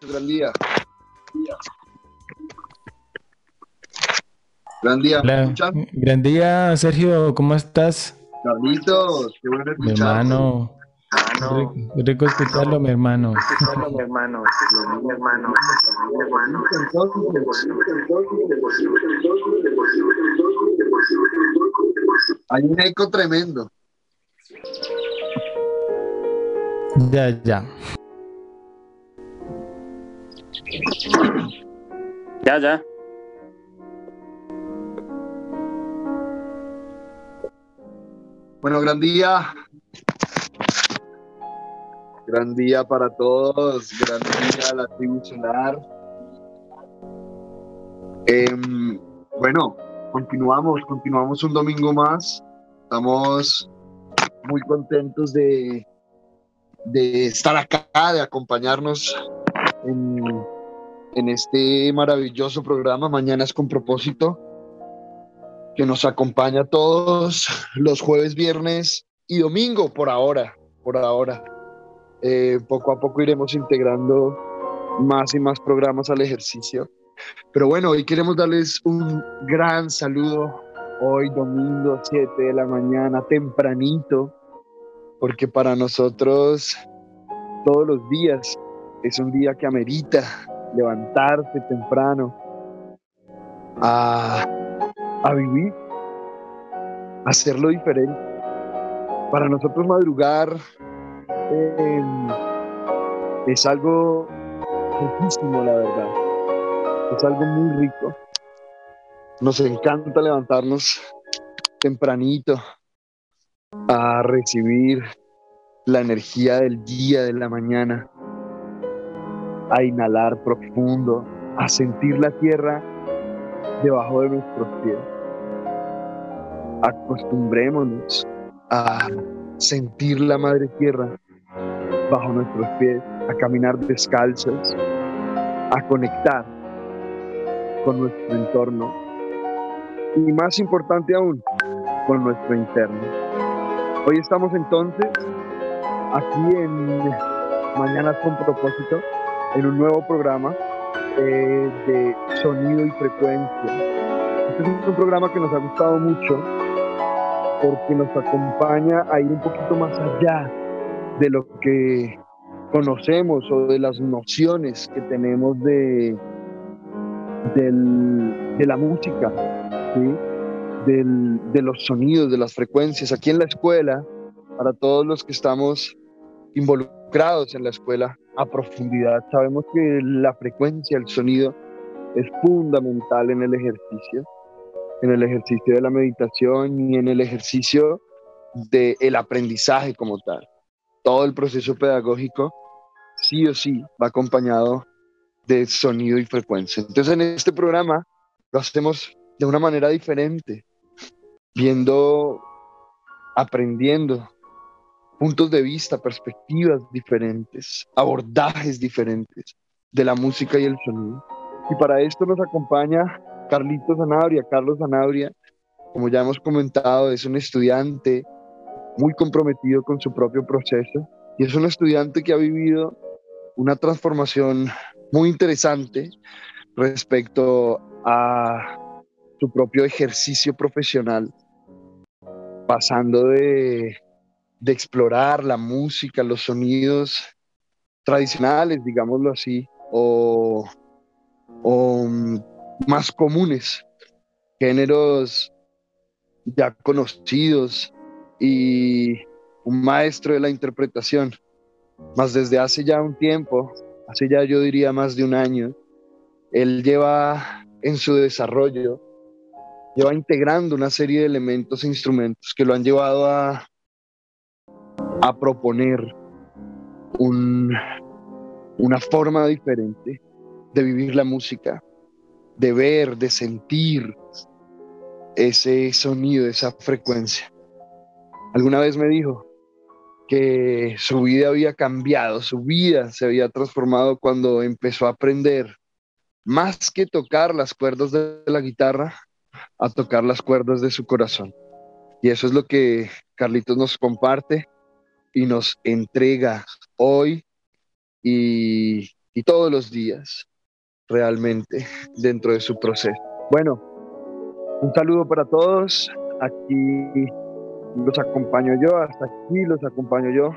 Gran día. Gran día. Gran día, Sergio, ¿cómo estás? Carlitos, qué bueno Mi hermano. Rico, rico escucharlo, mi hermano. Escucharlo, mi hermano. Mi hermano. Hay un eco tremendo. Ya, ya. Ya, ya. Bueno, gran día. Gran día para todos. Gran día a la tribu solar. Em, bueno, continuamos, continuamos un domingo más. Estamos muy contentos de, de estar acá, de acompañarnos en, en este maravilloso programa. Mañana es con propósito que nos acompaña todos los jueves, viernes y domingo por ahora, por ahora. Eh, poco a poco iremos integrando más y más programas al ejercicio. Pero bueno, hoy queremos darles un gran saludo. Hoy domingo 7 de la mañana, tempranito, porque para nosotros todos los días es un día que amerita levantarse temprano a a vivir, a hacerlo diferente. Para nosotros madrugar em, es algo riquísimo, la verdad. Es algo muy rico. Nos encanta levantarnos tempranito a recibir la energía del día, de la mañana, a inhalar profundo, a sentir la tierra debajo de nuestros pies. Acostumbrémonos a sentir la madre tierra bajo nuestros pies, a caminar descalzos, a conectar con nuestro entorno y más importante aún, con nuestro interno. Hoy estamos entonces aquí en Mañana con propósito, en un nuevo programa eh, de sonido y frecuencia. Este es un programa que nos ha gustado mucho porque nos acompaña a ir un poquito más allá de lo que conocemos o de las nociones que tenemos de, de la música, de los sonidos, de las frecuencias. Aquí en la escuela, para todos los que estamos involucrados en la escuela, a profundidad. Sabemos que la frecuencia, el sonido es fundamental en el ejercicio, en el ejercicio de la meditación y en el ejercicio del aprendizaje como tal. Todo el proceso pedagógico sí o sí va acompañado de sonido y frecuencia. Entonces en este programa lo hacemos de una manera diferente, viendo, aprendiendo puntos de vista, perspectivas diferentes, abordajes diferentes de la música y el sonido. Y para esto nos acompaña Carlitos Zanabria. Carlos Zanabria, como ya hemos comentado, es un estudiante muy comprometido con su propio proceso y es un estudiante que ha vivido una transformación muy interesante respecto a su propio ejercicio profesional, pasando de de explorar la música, los sonidos tradicionales, digámoslo así, o, mm, más comunes, géneros ya conocidos y un maestro de la interpretación. Más desde hace ya un tiempo, hace ya yo diría más de un año, él lleva en su desarrollo, lleva integrando una serie de elementos e instrumentos que lo han llevado a a proponer una forma diferente de vivir la música, de ver, de sentir ese sonido, esa frecuencia. Alguna vez me dijo que su vida había cambiado, su vida se había transformado cuando empezó a aprender más que tocar las cuerdas de la guitarra, a tocar las cuerdas de su corazón. Y eso es lo que Carlitos nos comparte y nos entrega hoy y, y todos los días realmente dentro de su proceso. Bueno, un saludo para todos. Aquí los acompaño yo, hasta aquí los acompaño yo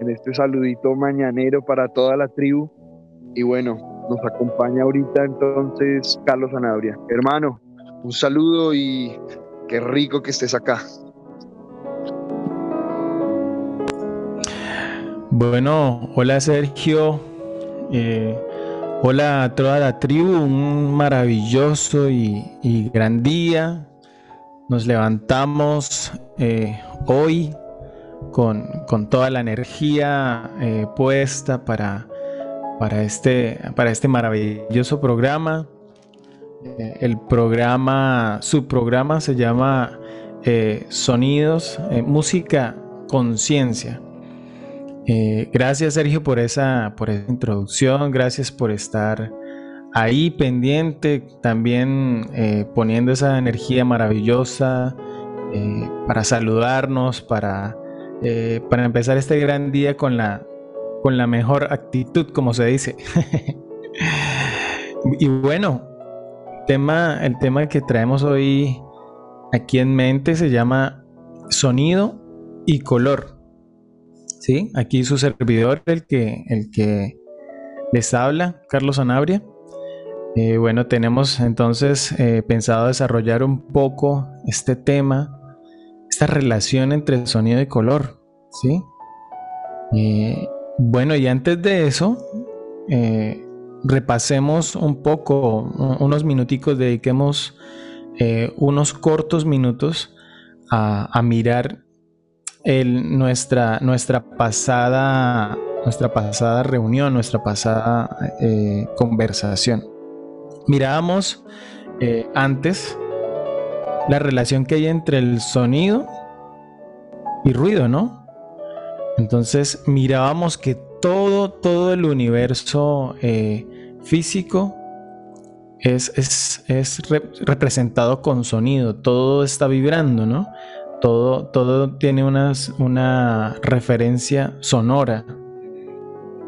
en este saludito mañanero para toda la tribu. Y bueno, nos acompaña ahorita entonces Carlos Anabria. Hermano, un saludo y qué rico que estés acá. Bueno, hola Sergio, eh, hola a toda la tribu, un maravilloso y, gran día. Nos levantamos eh, hoy con, toda la energía eh, puesta para, para, este, para este maravilloso programa. el programa, su programa se llama Sonidos, Música Conciencia. Eh, gracias Sergio por esa, por esa introducción, gracias por estar ahí pendiente, también eh, poniendo esa energía maravillosa eh, para saludarnos, para, para empezar este gran día con la, con la mejor actitud, como se dice. y bueno, tema, el tema que traemos hoy aquí en mente se llama sonido y color. Sí, aquí su servidor, el que, el que les habla, Carlos Anabria. Eh, bueno, tenemos entonces eh, pensado desarrollar un poco este tema, esta relación entre sonido y color, ¿sí? Eh, bueno, y antes de eso, repasemos un poco, unos minuticos, dediquemos unos cortos minutos a, a mirar nuestra, nuestra, pasada, nuestra pasada reunión, nuestra pasada eh, conversación. Mirábamos eh, antes la relación que hay entre el sonido y ruido, ¿no? Entonces mirábamos que todo, todo el universo eh, físico es, es, representado con sonido, todo está vibrando, ¿no? Todo, todo tiene una referencia sonora.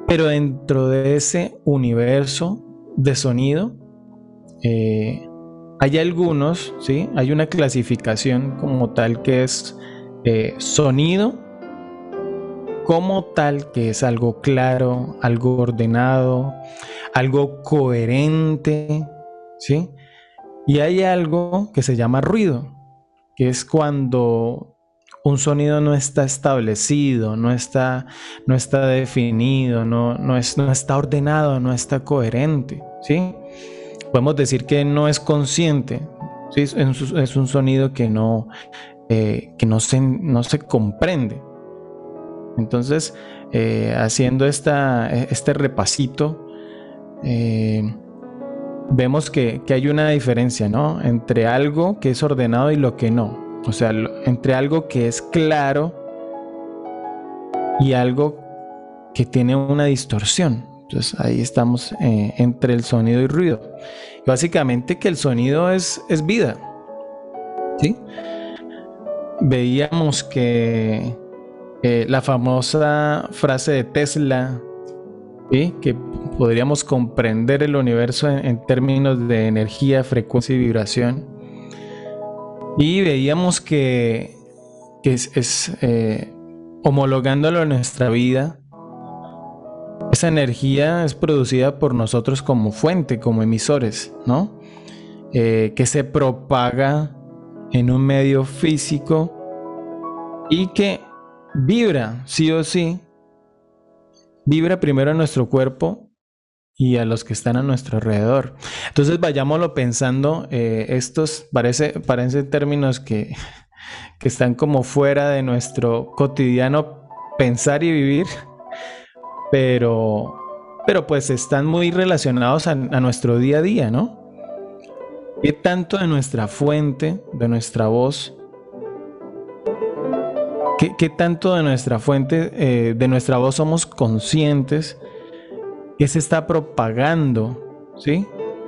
Pero dentro de ese universo de sonido, eh, hay algunos, ¿sí? Hay una clasificación como tal que es eh, sonido, como tal que es algo claro, algo ordenado, algo coherente, ¿sí? Y hay algo que se llama ruido que es cuando un sonido no está establecido, no está, no está definido, no, no, es, no está ordenado, no está coherente, ¿sí? Podemos decir que no es consciente, es, un sonido que no, eh, que no, se, no se comprende. Entonces, eh, haciendo esta, este repasito, eh, vemos que, hay una diferencia, ¿no? Entre algo que es ordenado y lo que no. O sea, entre algo que es claro y algo que tiene una distorsión. Entonces ahí estamos eh, entre el sonido y ruido. básicamente que el sonido es, es vida. ¿Sí? Veíamos que eh, la famosa frase de Tesla que podríamos comprender el universo en, términos de energía, frecuencia y vibración. Y veíamos que, es, eh, homologándolo en nuestra vida, esa energía es producida por nosotros como fuente, como emisores, ¿no? Eh, que se propaga en un medio físico y que vibra, sí o sí, vibra primero en nuestro cuerpo y a los que están a nuestro alrededor. Entonces vayámoslo pensando, eh, estos parece, parecen términos que, que están como fuera de nuestro cotidiano pensar y vivir, pero, pero pues están muy relacionados a, a nuestro día a día, ¿no? ¿Qué tanto de nuestra fuente, de nuestra voz, ¿Qué, tanto de nuestra fuente, eh, de nuestra voz somos conscientes que se está propagando, ¿sí?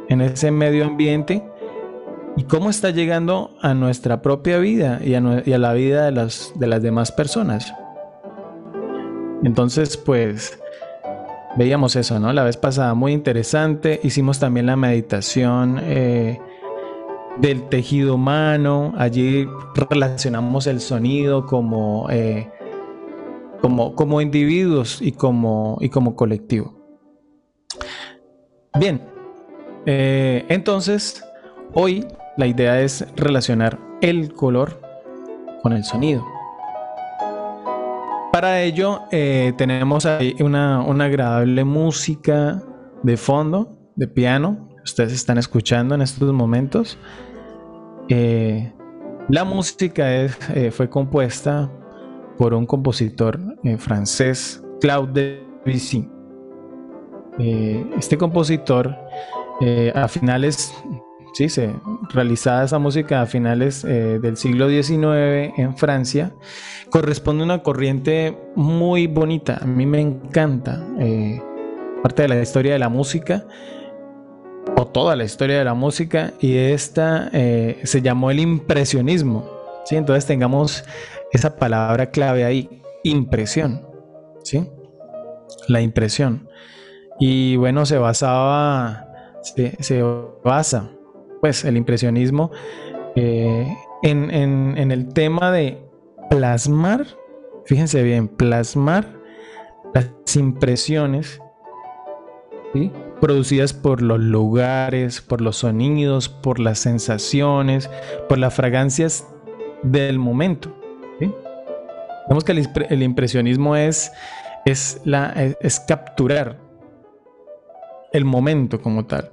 En ese medio ambiente y cómo está llegando a nuestra propia vida y a, la vida de las, de las demás personas. Entonces, pues, veíamos eso, ¿no? La vez pasada, muy interesante. Hicimos también la meditación eh, del tejido humano. Allí relacionamos el sonido como, eh, como, como individuos y como, y como colectivo. Bien, eh, entonces hoy la idea es relacionar el color con el sonido. Para ello eh, tenemos ahí una, agradable música de fondo, de piano, ustedes están escuchando en estos momentos. Eh, la música fue compuesta por un compositor francés, Claude Debussy. este compositor eh, a finales, sí, se realizada esa música a finales eh, del siglo XIX en Francia, corresponde a una corriente muy bonita. A mí me encanta eh, parte de la historia de la música toda la historia de la música y esta se llamó el impresionismo. ¿sí? Entonces tengamos esa palabra clave ahí, impresión. ¿sí? La impresión. Y bueno, se basaba se, basa, pues, el impresionismo eh, en, el tema de plasmar, fíjense bien, plasmar las impresiones producidas por los lugares, por los sonidos, por las sensaciones, por las fragancias del momento. Vemos que el, impresionismo es, es, la, es capturar el momento como tal.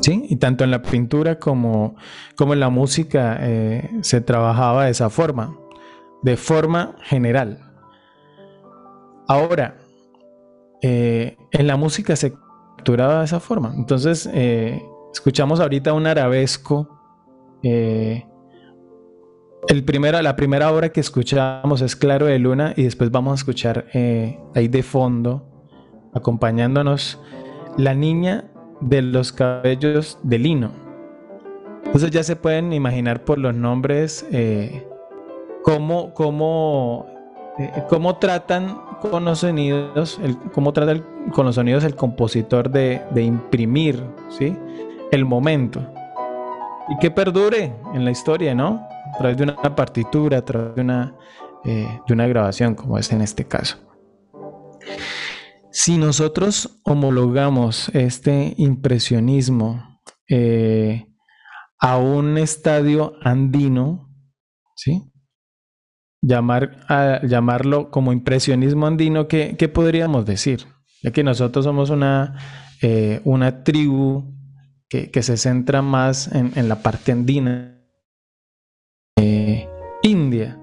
¿Sí? Y tanto en la pintura como, como en la música eh, se trabajaba de esa forma, de forma general. Ahora, eh, en la música se de esa forma. Entonces, eh, escuchamos ahorita un arabesco. el primero, la primera obra que escuchamos es Claro de Luna y después vamos a escuchar ahí de fondo, acompañándonos la niña de los cabellos de lino. Entonces ya se pueden imaginar por los nombres eh, cómo, cómo, eh, cómo, tratan con los sonidos, el, cómo trata con los sonidos el compositor de, imprimir ¿sí? el momento. Y que perdure en la historia, ¿no? A través de una partitura, a través de una, eh, de una grabación, como es en este caso. Si nosotros homologamos este impresionismo eh, a un estadio andino, ¿sí? Llamar, a, llamarlo como impresionismo andino, ¿qué, podríamos decir? Ya que nosotros somos una, eh, una tribu que, se centra más en, la parte andina, eh, India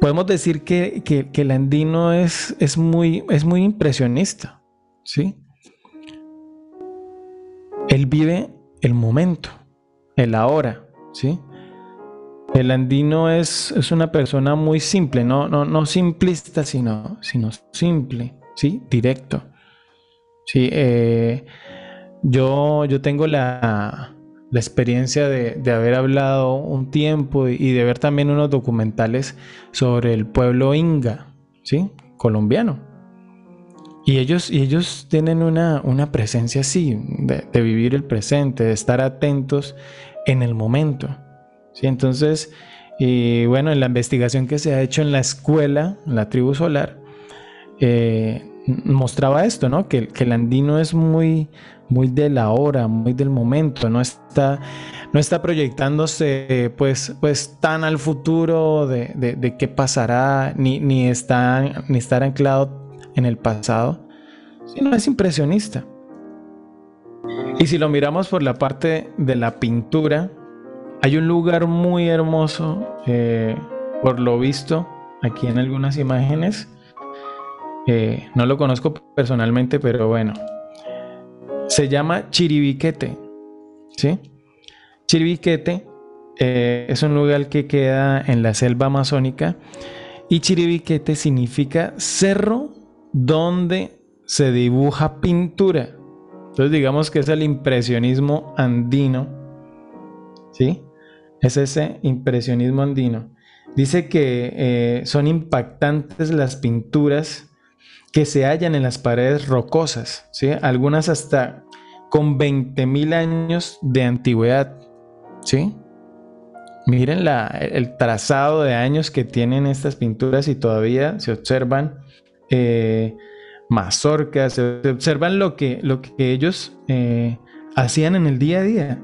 podemos decir que, el andino es, es, muy, es muy impresionista, ¿sí? Él vive el momento, el ahora, ¿sí? El andino es, es una persona muy simple, no, no, no simplista, sino, sino simple, ¿sí? Directo. Sí, eh, yo, yo tengo la, la experiencia de, haber hablado un tiempo y de ver también unos documentales sobre el pueblo inga, ¿sí? Colombiano. Y ellos, y ellos tienen una, una presencia así, de, vivir el presente, de estar atentos en el momento. ¿Sí? Entonces, y bueno, en la investigación que se ha hecho en la escuela, en la tribu solar, eh, mostraba esto, ¿no? Que, el andino es muy, muy de la hora, muy del momento, no está, no está proyectándose pues, pues tan al futuro de, qué pasará, ni, ni, está, ni estar anclado en el pasado, sino es impresionista. Y si lo miramos por la parte de la pintura, hay un lugar muy hermoso, eh, por lo visto, aquí en algunas imágenes. Eh, no lo conozco personalmente, pero bueno, se llama Chiribiquete. ¿sí? Chiribiquete eh, es un lugar que queda en la selva amazónica y Chiribiquete significa cerro donde se dibuja pintura. Entonces digamos que es el impresionismo andino. ¿Sí? Es ese impresionismo andino. Dice que eh, son impactantes las pinturas que se hallan en las paredes rocosas, ¿sí? algunas hasta con 20.000 años de antigüedad. ¿sí? Miren el trazado de años que tienen estas pinturas y todavía se observan eh, mazorcas, se observan lo que, lo que ellos eh, hacían en el día a día.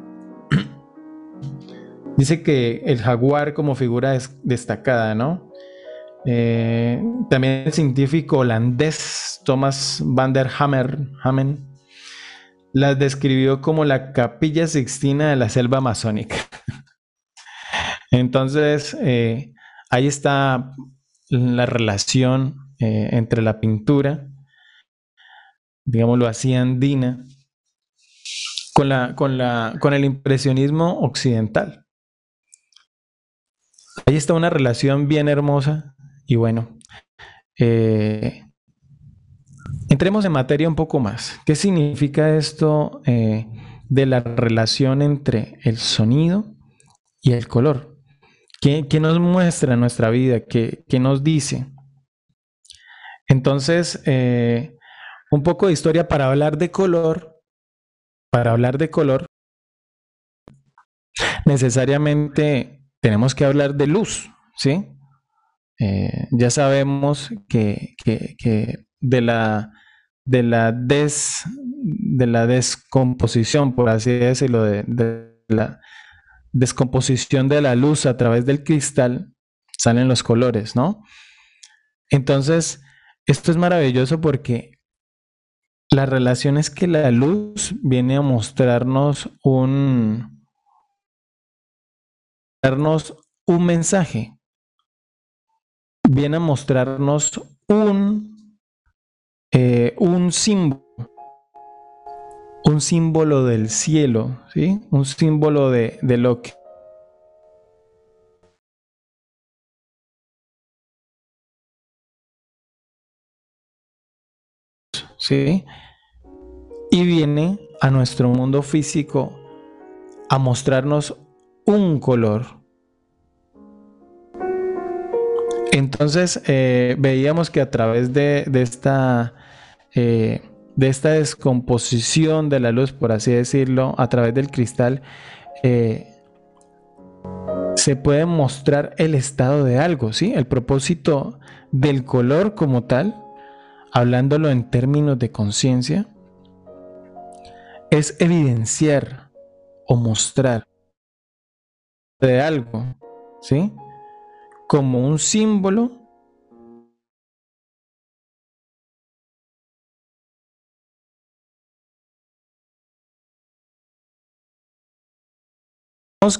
Dice que el jaguar como figura destacada, ¿no? Eh, también el científico holandés Thomas van der Hammer, las describió como la capilla sixtina de la selva amazónica. Entonces, eh, ahí está la relación eh, entre la pintura, digámoslo así, andina, con, la, con, la, con el impresionismo occidental. Ahí está una relación bien hermosa y bueno, eh, entremos en materia un poco más. ¿Qué significa esto eh, de la relación entre el sonido y el color? ¿Qué, nos muestra nuestra vida? ¿Qué, nos dice? Entonces, eh, un poco de historia para hablar de color. Para hablar de color, necesariamente tenemos que hablar de luz, ¿sí? Eh, ya sabemos que, de la de la des de la descomposición, por así decirlo, de, de, la descomposición de la luz a través del cristal, salen los colores, ¿no? Entonces, esto es maravilloso porque la relación es que la luz viene a mostrarnos un un mensaje, viene a mostrarnos un, eh, un símbolo, un símbolo del cielo, ¿sí? un símbolo de, de lo que ¿sí? Y viene a nuestro mundo físico a mostrarnos un color, entonces eh, veíamos que a través de, esta, eh, de esta descomposición de la luz, por así decirlo, a través del cristal, eh, se puede mostrar el estado de algo, ¿sí? El propósito del color como tal, hablándolo en términos de conciencia, es evidenciar o mostrar de algo, ¿sí? Como un símbolo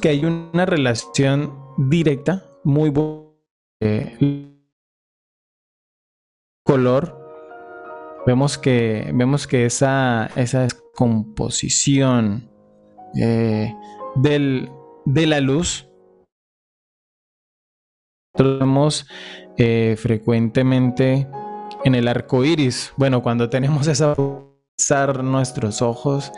que hay una relación directa muy buena eh, color. Vemos que vemos que esa esa descomposición eh, del, de la luz vemos eh, frecuentemente en el arco iris. Bueno, cuando tenemos esa nuestros ojos,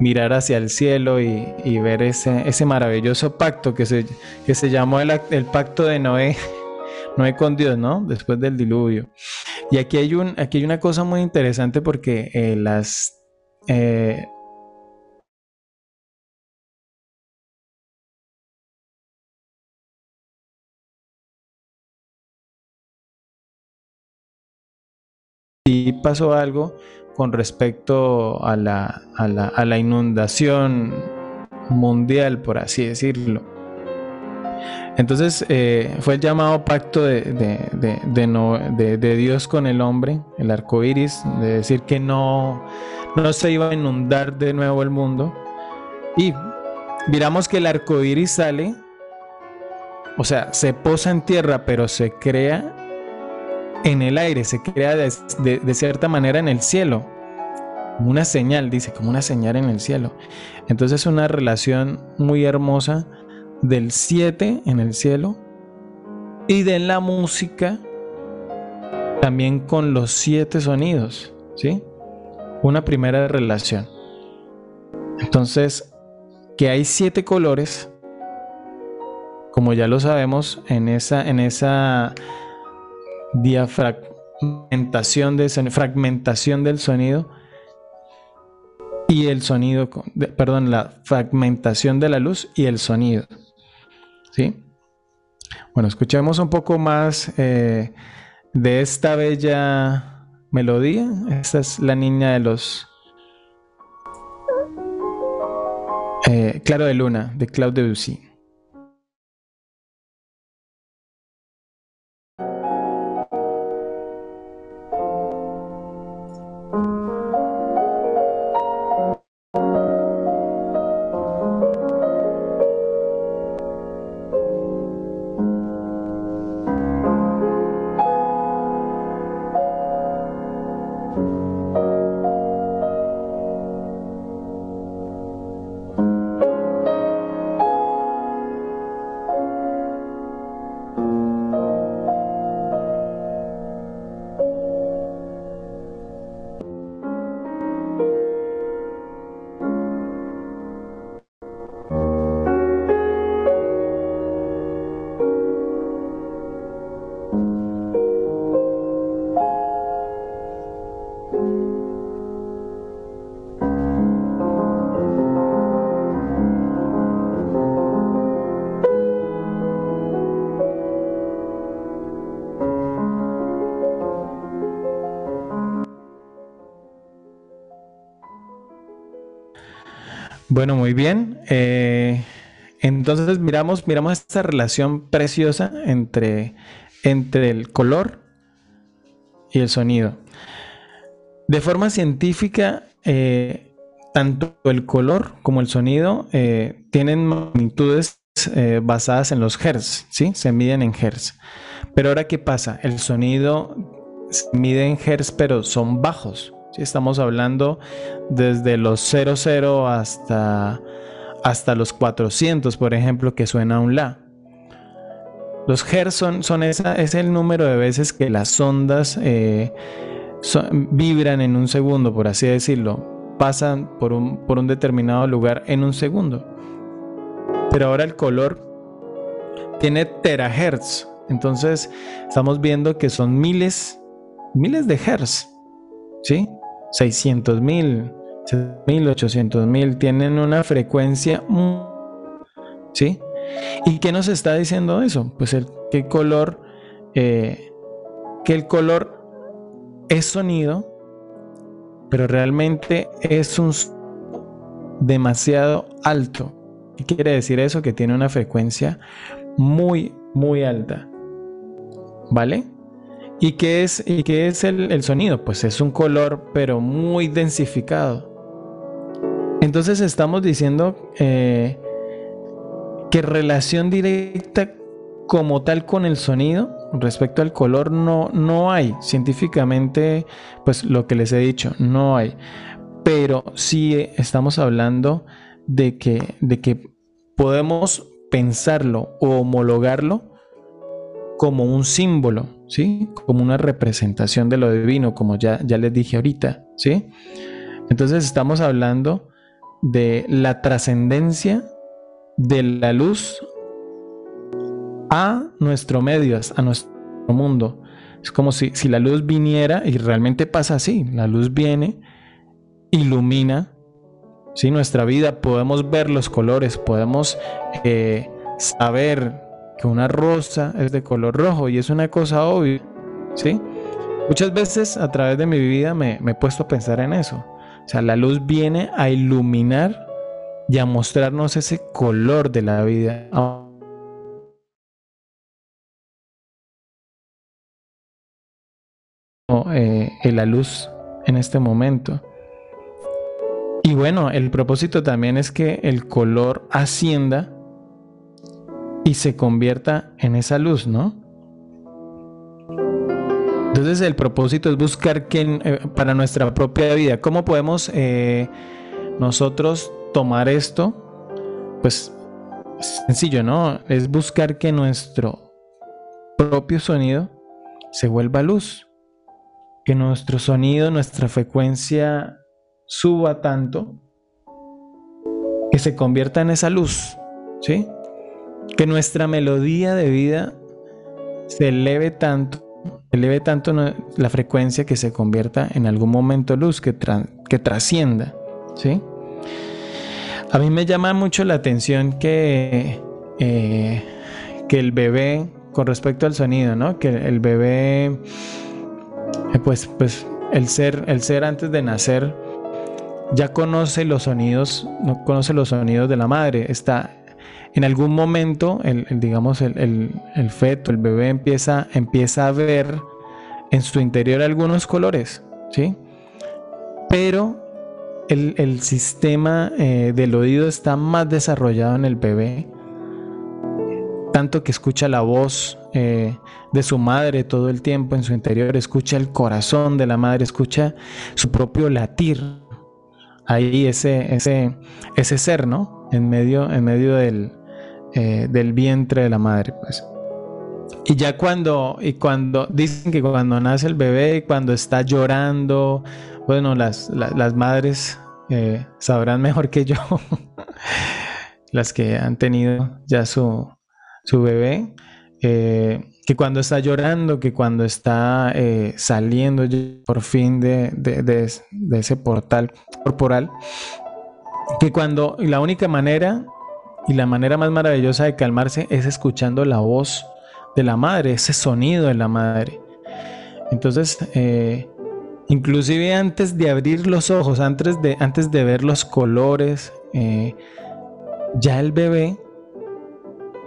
mirar hacia el cielo y, ver ese, ese, maravilloso pacto que se, que se llamó el, pacto de Noé, Noé con Dios, ¿no? Después del diluvio. Y aquí hay, un, aquí hay una cosa muy interesante porque eh, las... Eh, pasó algo con respecto a la, a la, a la inundación mundial, por así decirlo. Entonces eh, fue el llamado pacto de, de, de, Dios con el hombre, el arco iris, de decir que no, no se iba a inundar de nuevo el mundo. Y miramos que el arco iris sale, o sea, se posa en tierra, pero se crea en el aire, se crea de, cierta manera en el cielo. Una señal, dice, como una señal en el cielo. Entonces es una relación muy hermosa del 7 en el cielo y de la música también con los siete sonidos, ¿sí? Una primera relación. Entonces, que hay siete colores, como ya lo sabemos, en esa, en esa fragmentación, de, fragmentación del sonido y el sonido, perdón, la fragmentación de la luz y el sonido. ¿Sí? Bueno, escuchemos un poco más eh, de esta bella melodía. Esta es la niña de los... Eh, claro de Luna, de Claude Debussy. Bueno, muy bien. Eh, entonces miramos, miramos esta relación preciosa entre, entre el color y el sonido. De forma científica, eh, tanto el color como el sonido eh, tienen magnitudes basadas en los hertz, ¿sí? Se miden en hertz. Pero ahora, ¿qué pasa? El sonido se mide en hertz, pero son bajos. Estamos hablando desde los 00 hasta, hasta los 400, por ejemplo, que suena un La. Los Hertz son, esa, es el número de veces que las ondas eh, vibran en un segundo, por así decirlo. Pasan por un, por un determinado lugar en un segundo. Pero ahora el color tiene terahertz. Entonces estamos viendo que son miles, miles de hertz. ¿Sí? 600 mil, 800 mil, tienen una frecuencia, ¿sí? ¿Y qué nos está diciendo eso? Pues el, que el color, eh, que el color es sonido, pero realmente es un demasiado alto. ¿Qué quiere decir eso? Que tiene una frecuencia muy, muy alta. ¿Vale? ¿Y qué es, y qué es el, sonido? Pues es un color, pero muy densificado. Entonces estamos diciendo eh, que relación directa como tal con el sonido respecto al color no, no hay. Científicamente, pues lo que les he dicho, no hay. Pero sí estamos hablando de que, de que podemos pensarlo o homologarlo como un símbolo, ¿sí? Como una representación de lo divino, como ya, ya les dije ahorita, ¿sí? Entonces estamos hablando de la trascendencia de la luz a nuestro medio, a nuestro mundo. Es como si, si la luz viniera, y realmente pasa así, la luz viene, ilumina ¿sí? nuestra vida, podemos ver los colores, podemos eh, saber que una rosa es de color rojo y es una cosa obvia, ¿sí? Muchas veces a través de mi vida me, he puesto a pensar en eso. O sea, la luz viene a iluminar y a mostrarnos ese color de la vida. Eh, la luz en este momento. Y bueno, el propósito también es que el color ascienda y se convierta en esa luz, ¿no? Entonces el propósito es buscar que eh, para nuestra propia vida, ¿cómo podemos eh, nosotros tomar esto? Pues sencillo, ¿no? Es buscar que nuestro propio sonido se vuelva luz, que nuestro sonido, nuestra frecuencia suba tanto que se convierta en esa luz, ¿sí? Que nuestra melodía de vida se eleve tanto eleve tanto la frecuencia que se convierta en algún momento luz que, que trascienda, ¿sí? A mí me llama mucho la atención que, eh, que el bebé, con respecto al sonido, ¿no? Que el bebé, eh, pues, pues el ser, el ser antes de nacer ya conoce los sonidos, no conoce los sonidos de la madre, está en algún momento, el, digamos, el, feto, el bebé empieza, empieza a ver en su interior algunos colores, ¿sí? Pero el, sistema eh, del oído está más desarrollado en el bebé, tanto que escucha la voz eh, de su madre todo el tiempo en su interior, escucha el corazón de la madre, escucha su propio latir. Ahí ese, ese, ese ser, ¿no? En medio, en medio del, eh, del vientre de la madre, pues. Y ya cuando, y cuando dicen que cuando nace el bebé, cuando está llorando, bueno, las, las, madres eh, sabrán mejor que yo, las que han tenido ya su, su bebé, eh, que cuando está llorando, que cuando está saliendo por fin de, de, de, ese portal corporal, que cuando la única manera y la manera más maravillosa de calmarse es escuchando la voz de la madre, ese sonido de la madre. Entonces, eh, inclusive antes de abrir los ojos, antes de, antes de ver los colores, eh, ya el bebé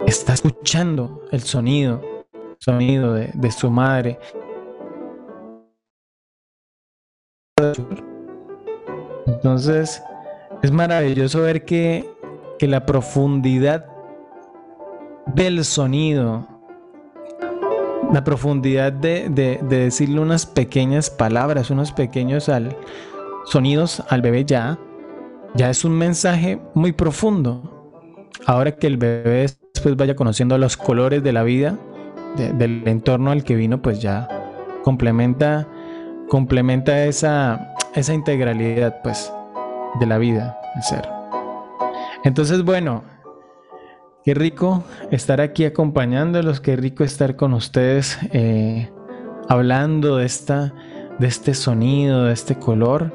está escuchando el sonido, sonido de, de su madre. Entonces, es maravilloso ver que que la profundidad del sonido, la profundidad de, decirle unas pequeñas palabras, unos pequeños sonidos al bebé ya, ya es un mensaje muy profundo. Ahora que el bebé después vaya conociendo los colores de la vida, del entorno al que vino, pues ya complementa, complementa esa, esa integralidad pues de la vida, el ser. Entonces, bueno, qué rico estar aquí acompañándolos, qué rico estar con ustedes eh, hablando de, esta, de este sonido, de este color.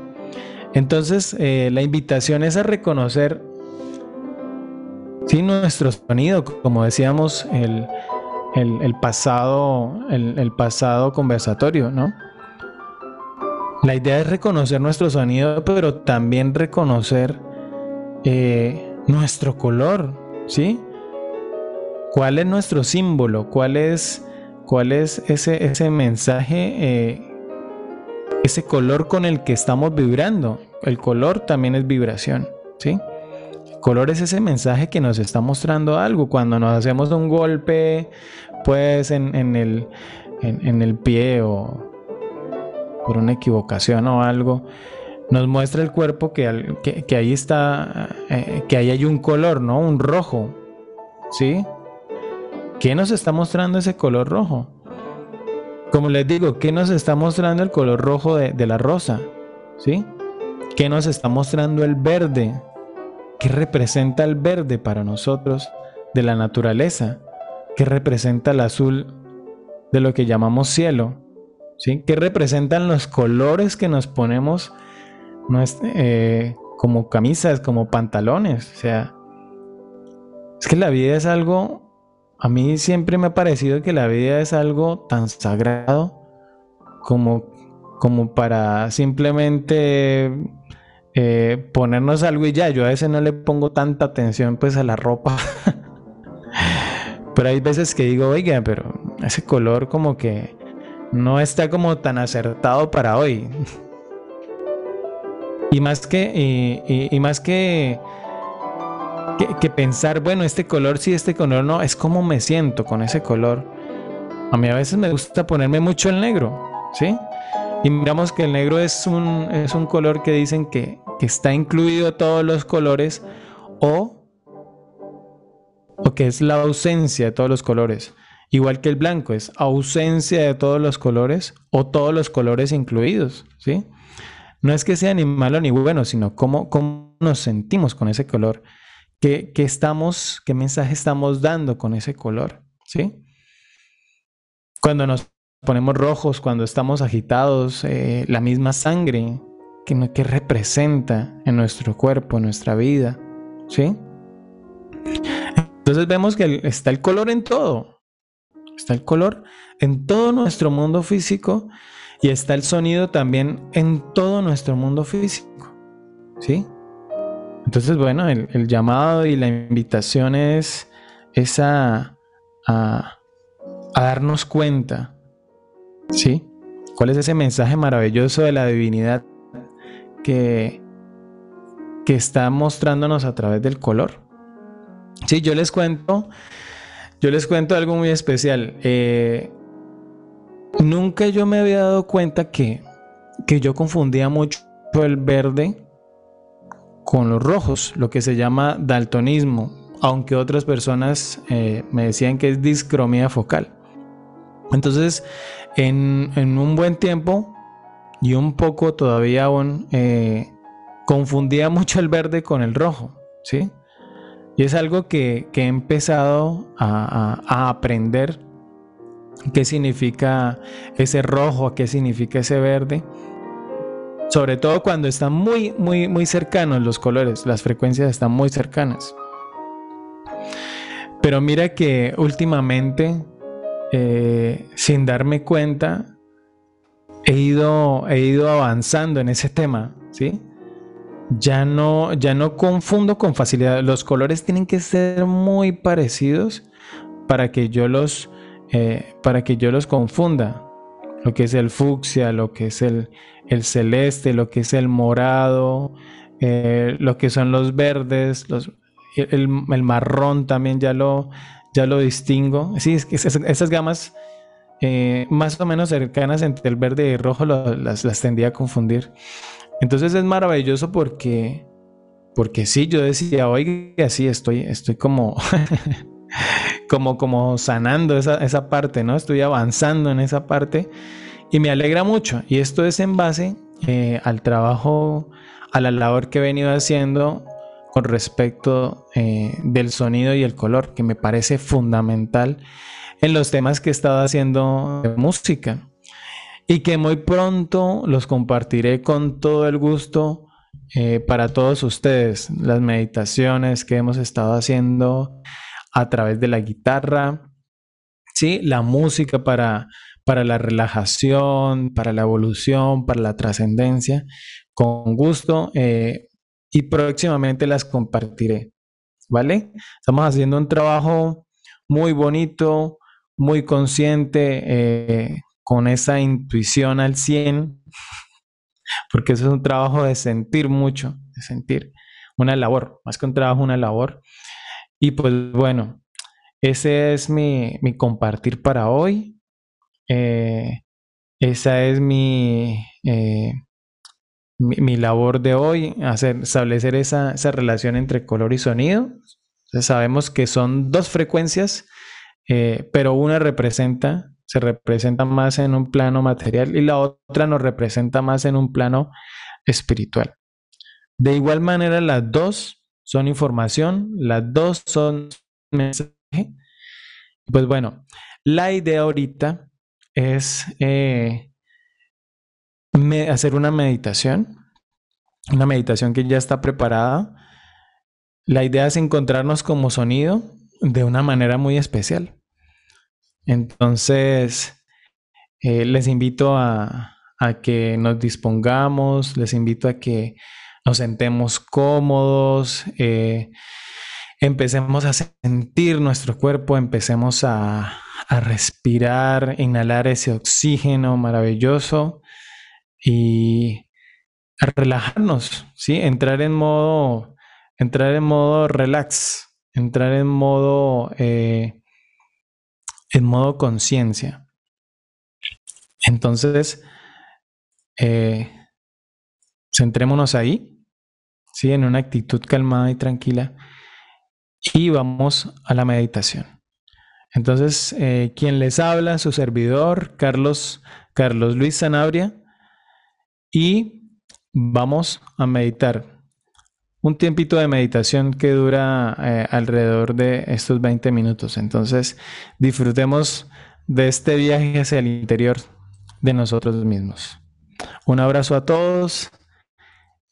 Entonces, eh, la invitación es a reconocer sí, nuestro sonido, como decíamos el, pasado, el, pasado conversatorio, ¿no? La idea es reconocer nuestro sonido, pero también reconocer eh, nuestro color, ¿sí? ¿Cuál es nuestro símbolo? ¿Cuál es, cuál es ese, ese mensaje, eh, ese color con el que estamos vibrando? El color también es vibración, ¿sí? El color es ese mensaje que nos está mostrando algo. Cuando nos hacemos un golpe, pues en, el, en el pie o por una equivocación o algo, nos muestra el cuerpo que, que, ahí está, eh, que ahí hay un color, ¿no? Un rojo, ¿sí? ¿Qué nos está mostrando ese color rojo? Como les digo, ¿qué nos está mostrando el color rojo de, de la rosa? ¿Sí? ¿Qué nos está mostrando el verde? ¿Qué representa el verde para nosotros de la naturaleza? ¿Qué representa el azul de lo que llamamos cielo? ¿Sí? ¿Qué representan los colores que nos ponemos eh, como camisas, como pantalones. O sea, es que la vida es algo, a mí siempre me ha parecido que la vida es algo tan sagrado como, como para simplemente eh, ponernos algo y ya. Yo a veces no le pongo tanta atención pues a la ropa. pero hay veces que digo, oiga, pero ese color como que no está como tan acertado para hoy. Y más que, y, más que, que, pensar, bueno, este color sí, este color no, es como me siento con ese color. A mí a veces me gusta ponerme mucho el negro, ¿sí? Y miramos que el negro es un, es un color que dicen que, que está incluido todos los colores o, o que es la ausencia de todos los colores. Igual que el blanco es ausencia de todos los colores o todos los colores incluidos, ¿sí? no es que sea ni malo ni bueno, sino cómo, cómo nos sentimos con ese color. ¿Qué, estamos, qué mensaje estamos dando con ese color? ¿Sí? Cuando nos ponemos rojos, cuando estamos agitados, eh, la misma sangre que, que representa en nuestro cuerpo, en nuestra vida, ¿sí? Entonces vemos que está el color en todo. Está el color en todo nuestro mundo físico y está el sonido también en todo nuestro mundo físico. ¿Sí? Entonces, bueno, el, llamado y la invitación es, a, darnos cuenta. ¿Sí? ¿Cuál es ese mensaje maravilloso de la divinidad que, que está mostrándonos a través del color? Sí, yo les cuento, yo les cuento algo muy especial. Eh, nunca yo me había dado cuenta que, que yo confundía mucho el verde con los rojos, lo que se llama daltonismo, aunque otras personas eh, me decían que es discromía focal. Entonces, en, un buen tiempo y un poco todavía aún, eh, confundía mucho el verde con el rojo, ¿sí? Y es algo que, he empezado a, aprender qué significa ese rojo, qué significa ese verde. Sobre todo cuando están muy, muy, muy cercanos los colores, las frecuencias están muy cercanas. Pero mira que últimamente, eh, sin darme cuenta, he ido, he ido avanzando en ese tema, ¿sí? Ya no, ya no confundo con facilidad. Los colores tienen que ser muy parecidos para que yo los, eh, para que yo los confunda. Lo que es el fucsia, lo que es el, celeste, lo que es el morado, eh, lo que son los verdes, los, el, marrón también ya lo, ya lo distingo. Sí, es que esas, gamas eh, más o menos cercanas entre el verde y el rojo las, las tendía a confundir. Entonces es maravilloso porque, porque sí, yo decía, oiga, sí, estoy, estoy como, como, como sanando esa, esa parte, ¿no? Estoy avanzando en esa parte y me alegra mucho. Y esto es en base eh, al trabajo, a la labor que he venido haciendo con respecto eh, del sonido y el color, que me parece fundamental en los temas que he estado haciendo de música y que muy pronto los compartiré con todo el gusto eh, para todos ustedes. Las meditaciones que hemos estado haciendo a través de la guitarra, ¿sí? la música para, para la relajación, para la evolución, para la trascendencia, con gusto eh, y próximamente las compartiré. ¿Vale? Estamos haciendo un trabajo muy bonito, muy consciente. Eh, con esa intuición al 100, porque eso es un trabajo de sentir mucho, de sentir, una labor, más que un trabajo, una labor. Y pues bueno, ese es mi, compartir para hoy. Eh, esa es mi, eh, mi, labor de hoy, hacer, establecer esa, relación entre color y sonido. sabemos que son dos frecuencias, eh, pero una representa se representa más en un plano material y la otra nos representa más en un plano espiritual. De igual manera, las dos son información, las dos son mensaje. Pues bueno, la idea ahorita es eh, hacer una meditación, una meditación que ya está preparada. La idea es encontrarnos como sonido de una manera muy especial. Entonces, eh, les invito a, que nos dispongamos, les invito a que nos sentemos cómodos, eh, empecemos a sentir nuestro cuerpo, empecemos a, respirar, inhalar ese oxígeno maravilloso y a relajarnos, ¿sí? Entrar en modo, entrar en modo relax, entrar en modo eh, en modo conciencia. Entonces, eh, centrémonos ahí, ¿sí? en una actitud calmada y tranquila, y vamos a la meditación. Entonces, eh, quien les habla, su servidor, Carlos, Carlos Luis Sanabria, y vamos a meditar un tiempito de meditación que dura eh, alrededor de estos 20 minutos. Entonces, disfrutemos de este viaje hacia el interior de nosotros mismos. Un abrazo a todos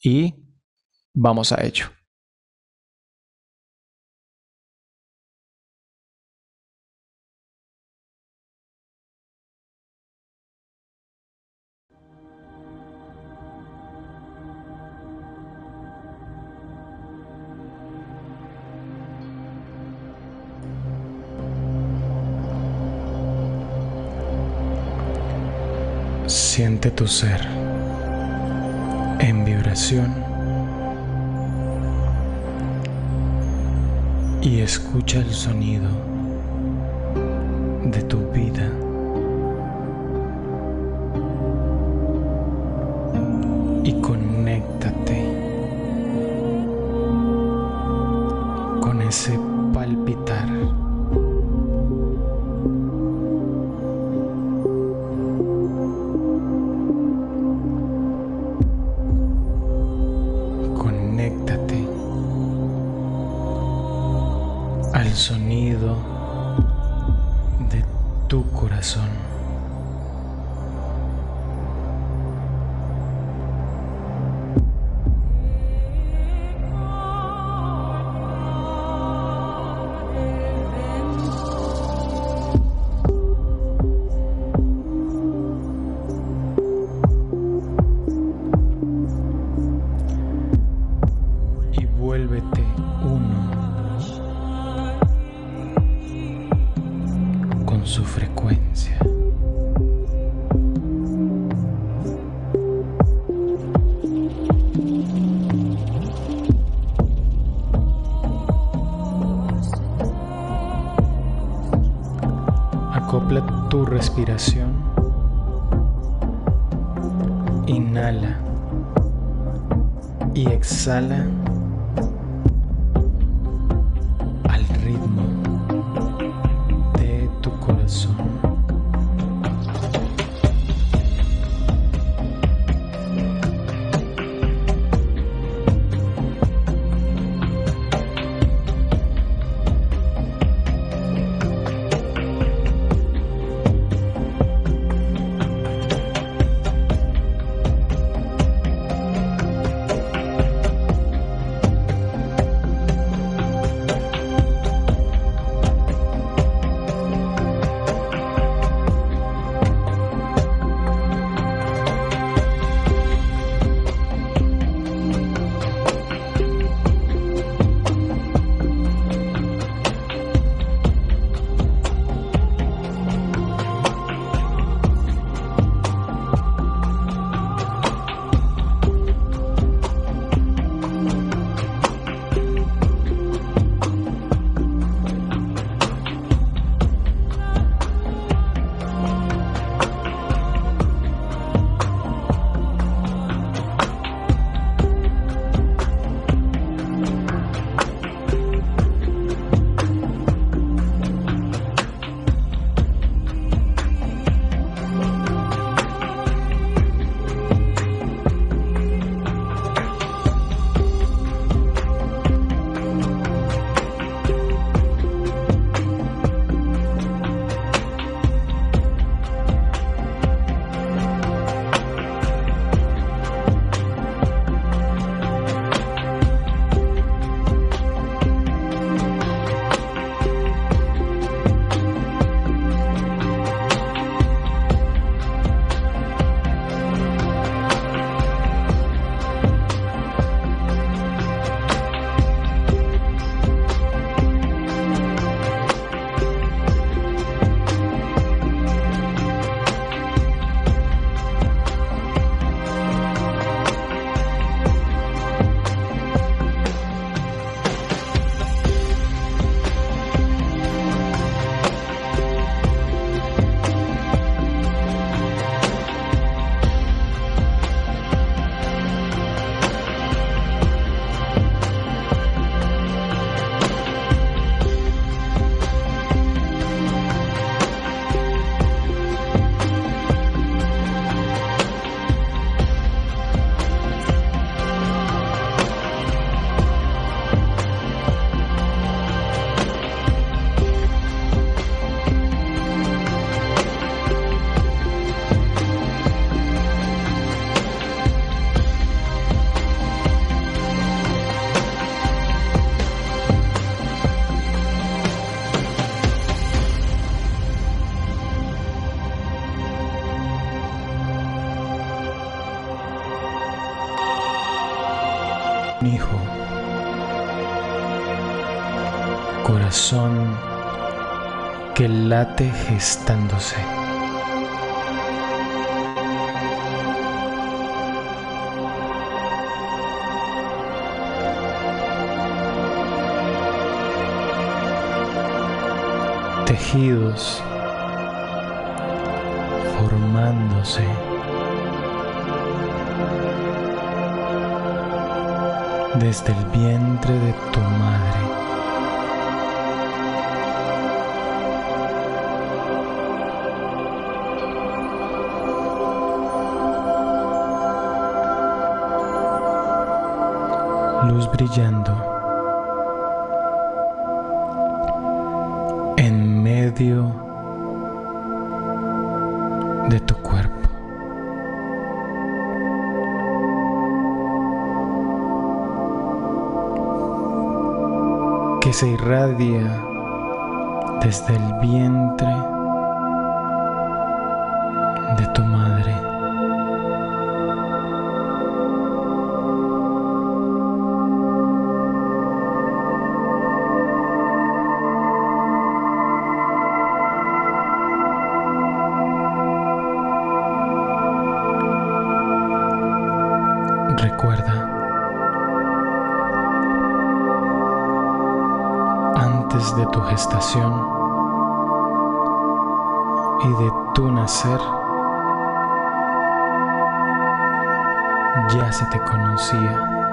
y vamos a ello. Siente tu ser en vibración y escucha el sonido de tu vida. Y conéctate que late gestándose. Tejidos formándose. desde el vientre de tu madre. Brillando en medio de tu cuerpo. que se irradia desde el vientre y de tu nacer, ya se te conocía.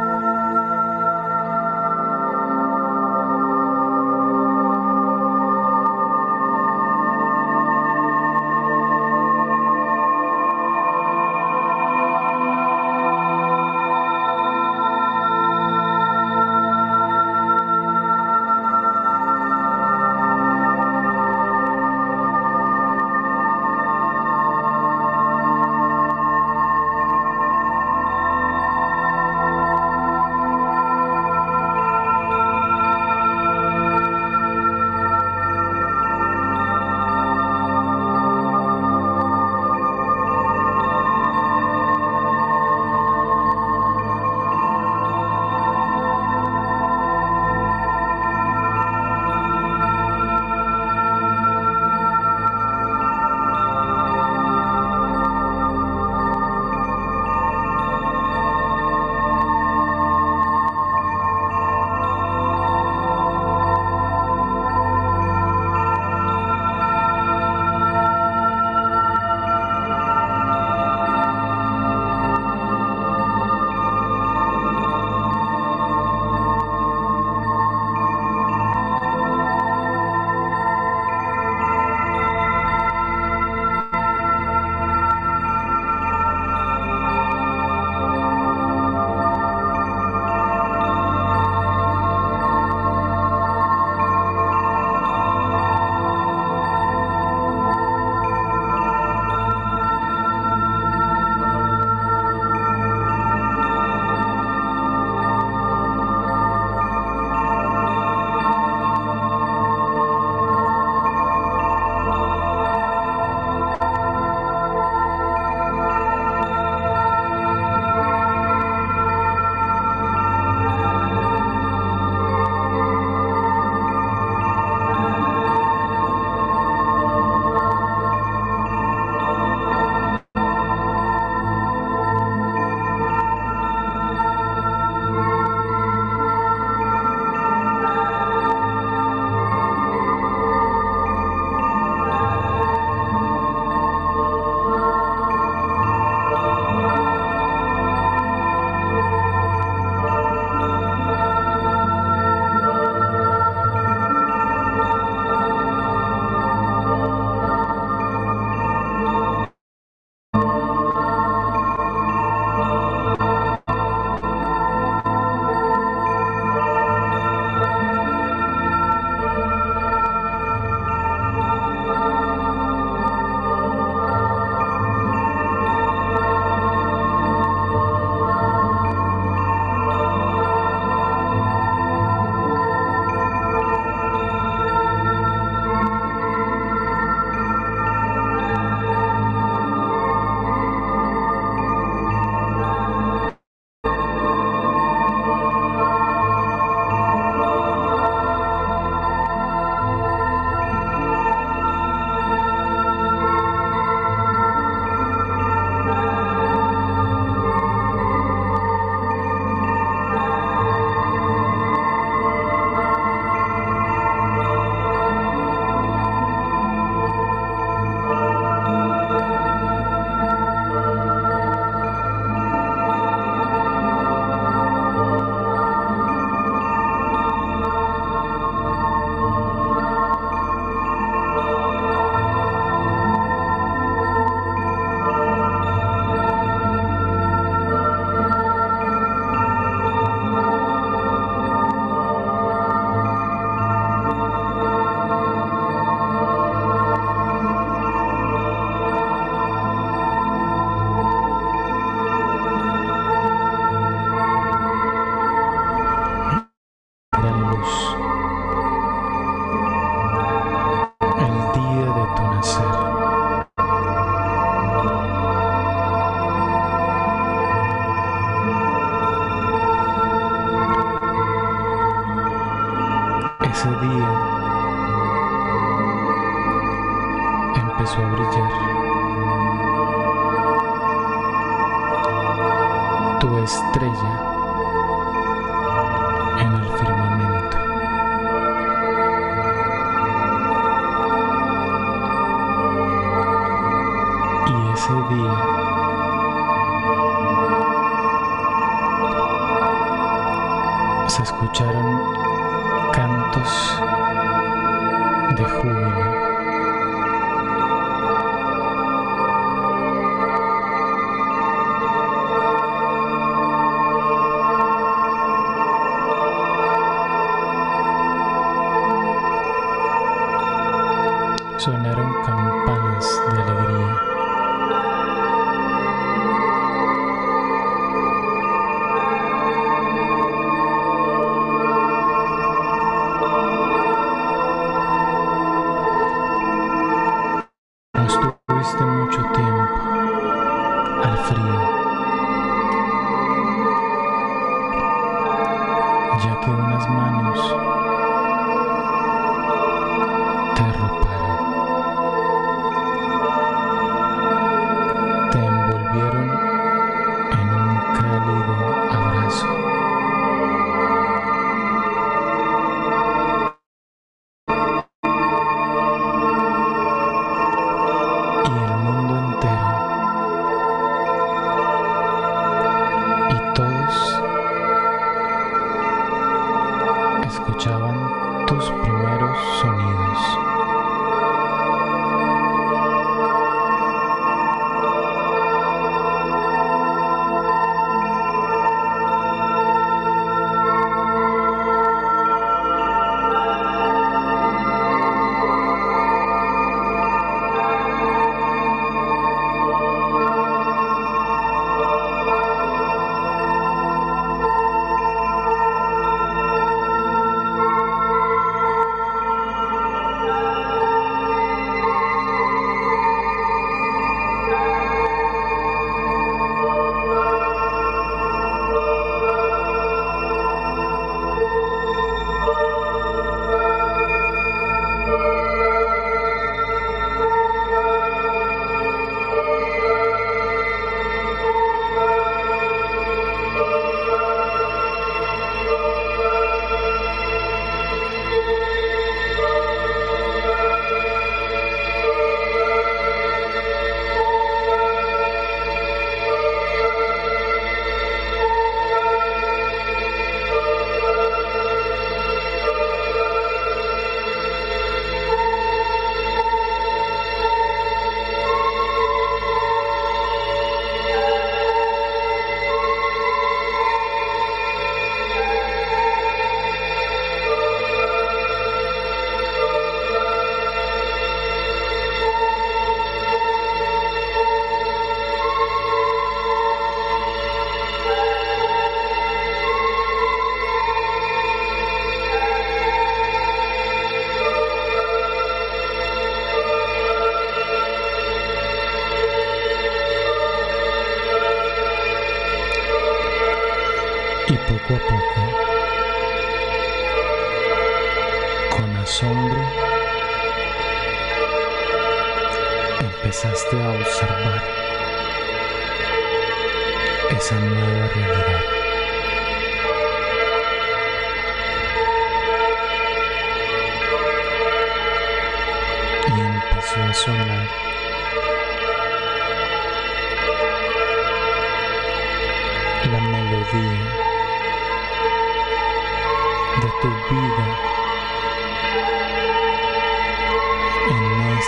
campanas de alegría.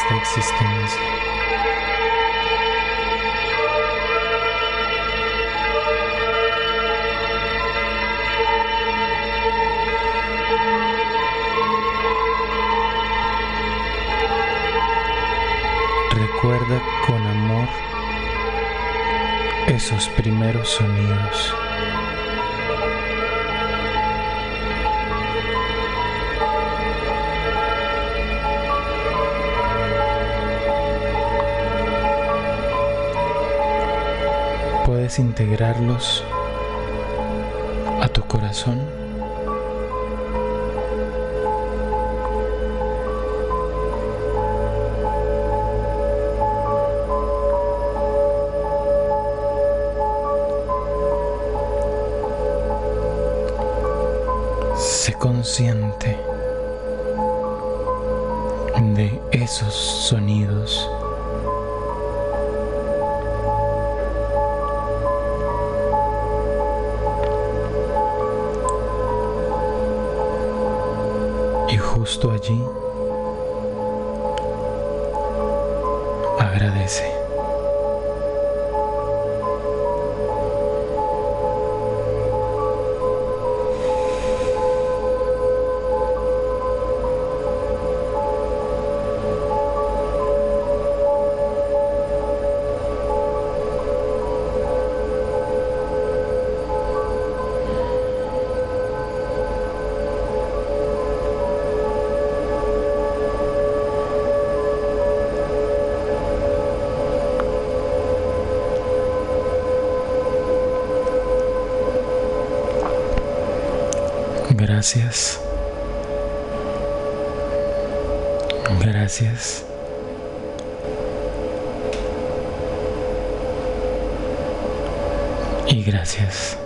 state systems. Recuerda con amor esos primeros sonidos. puedes integrarlos a tu corazón. Sé consciente de esos sonidos. Justo allí agradece. Gracias. Gracias. Y gracias.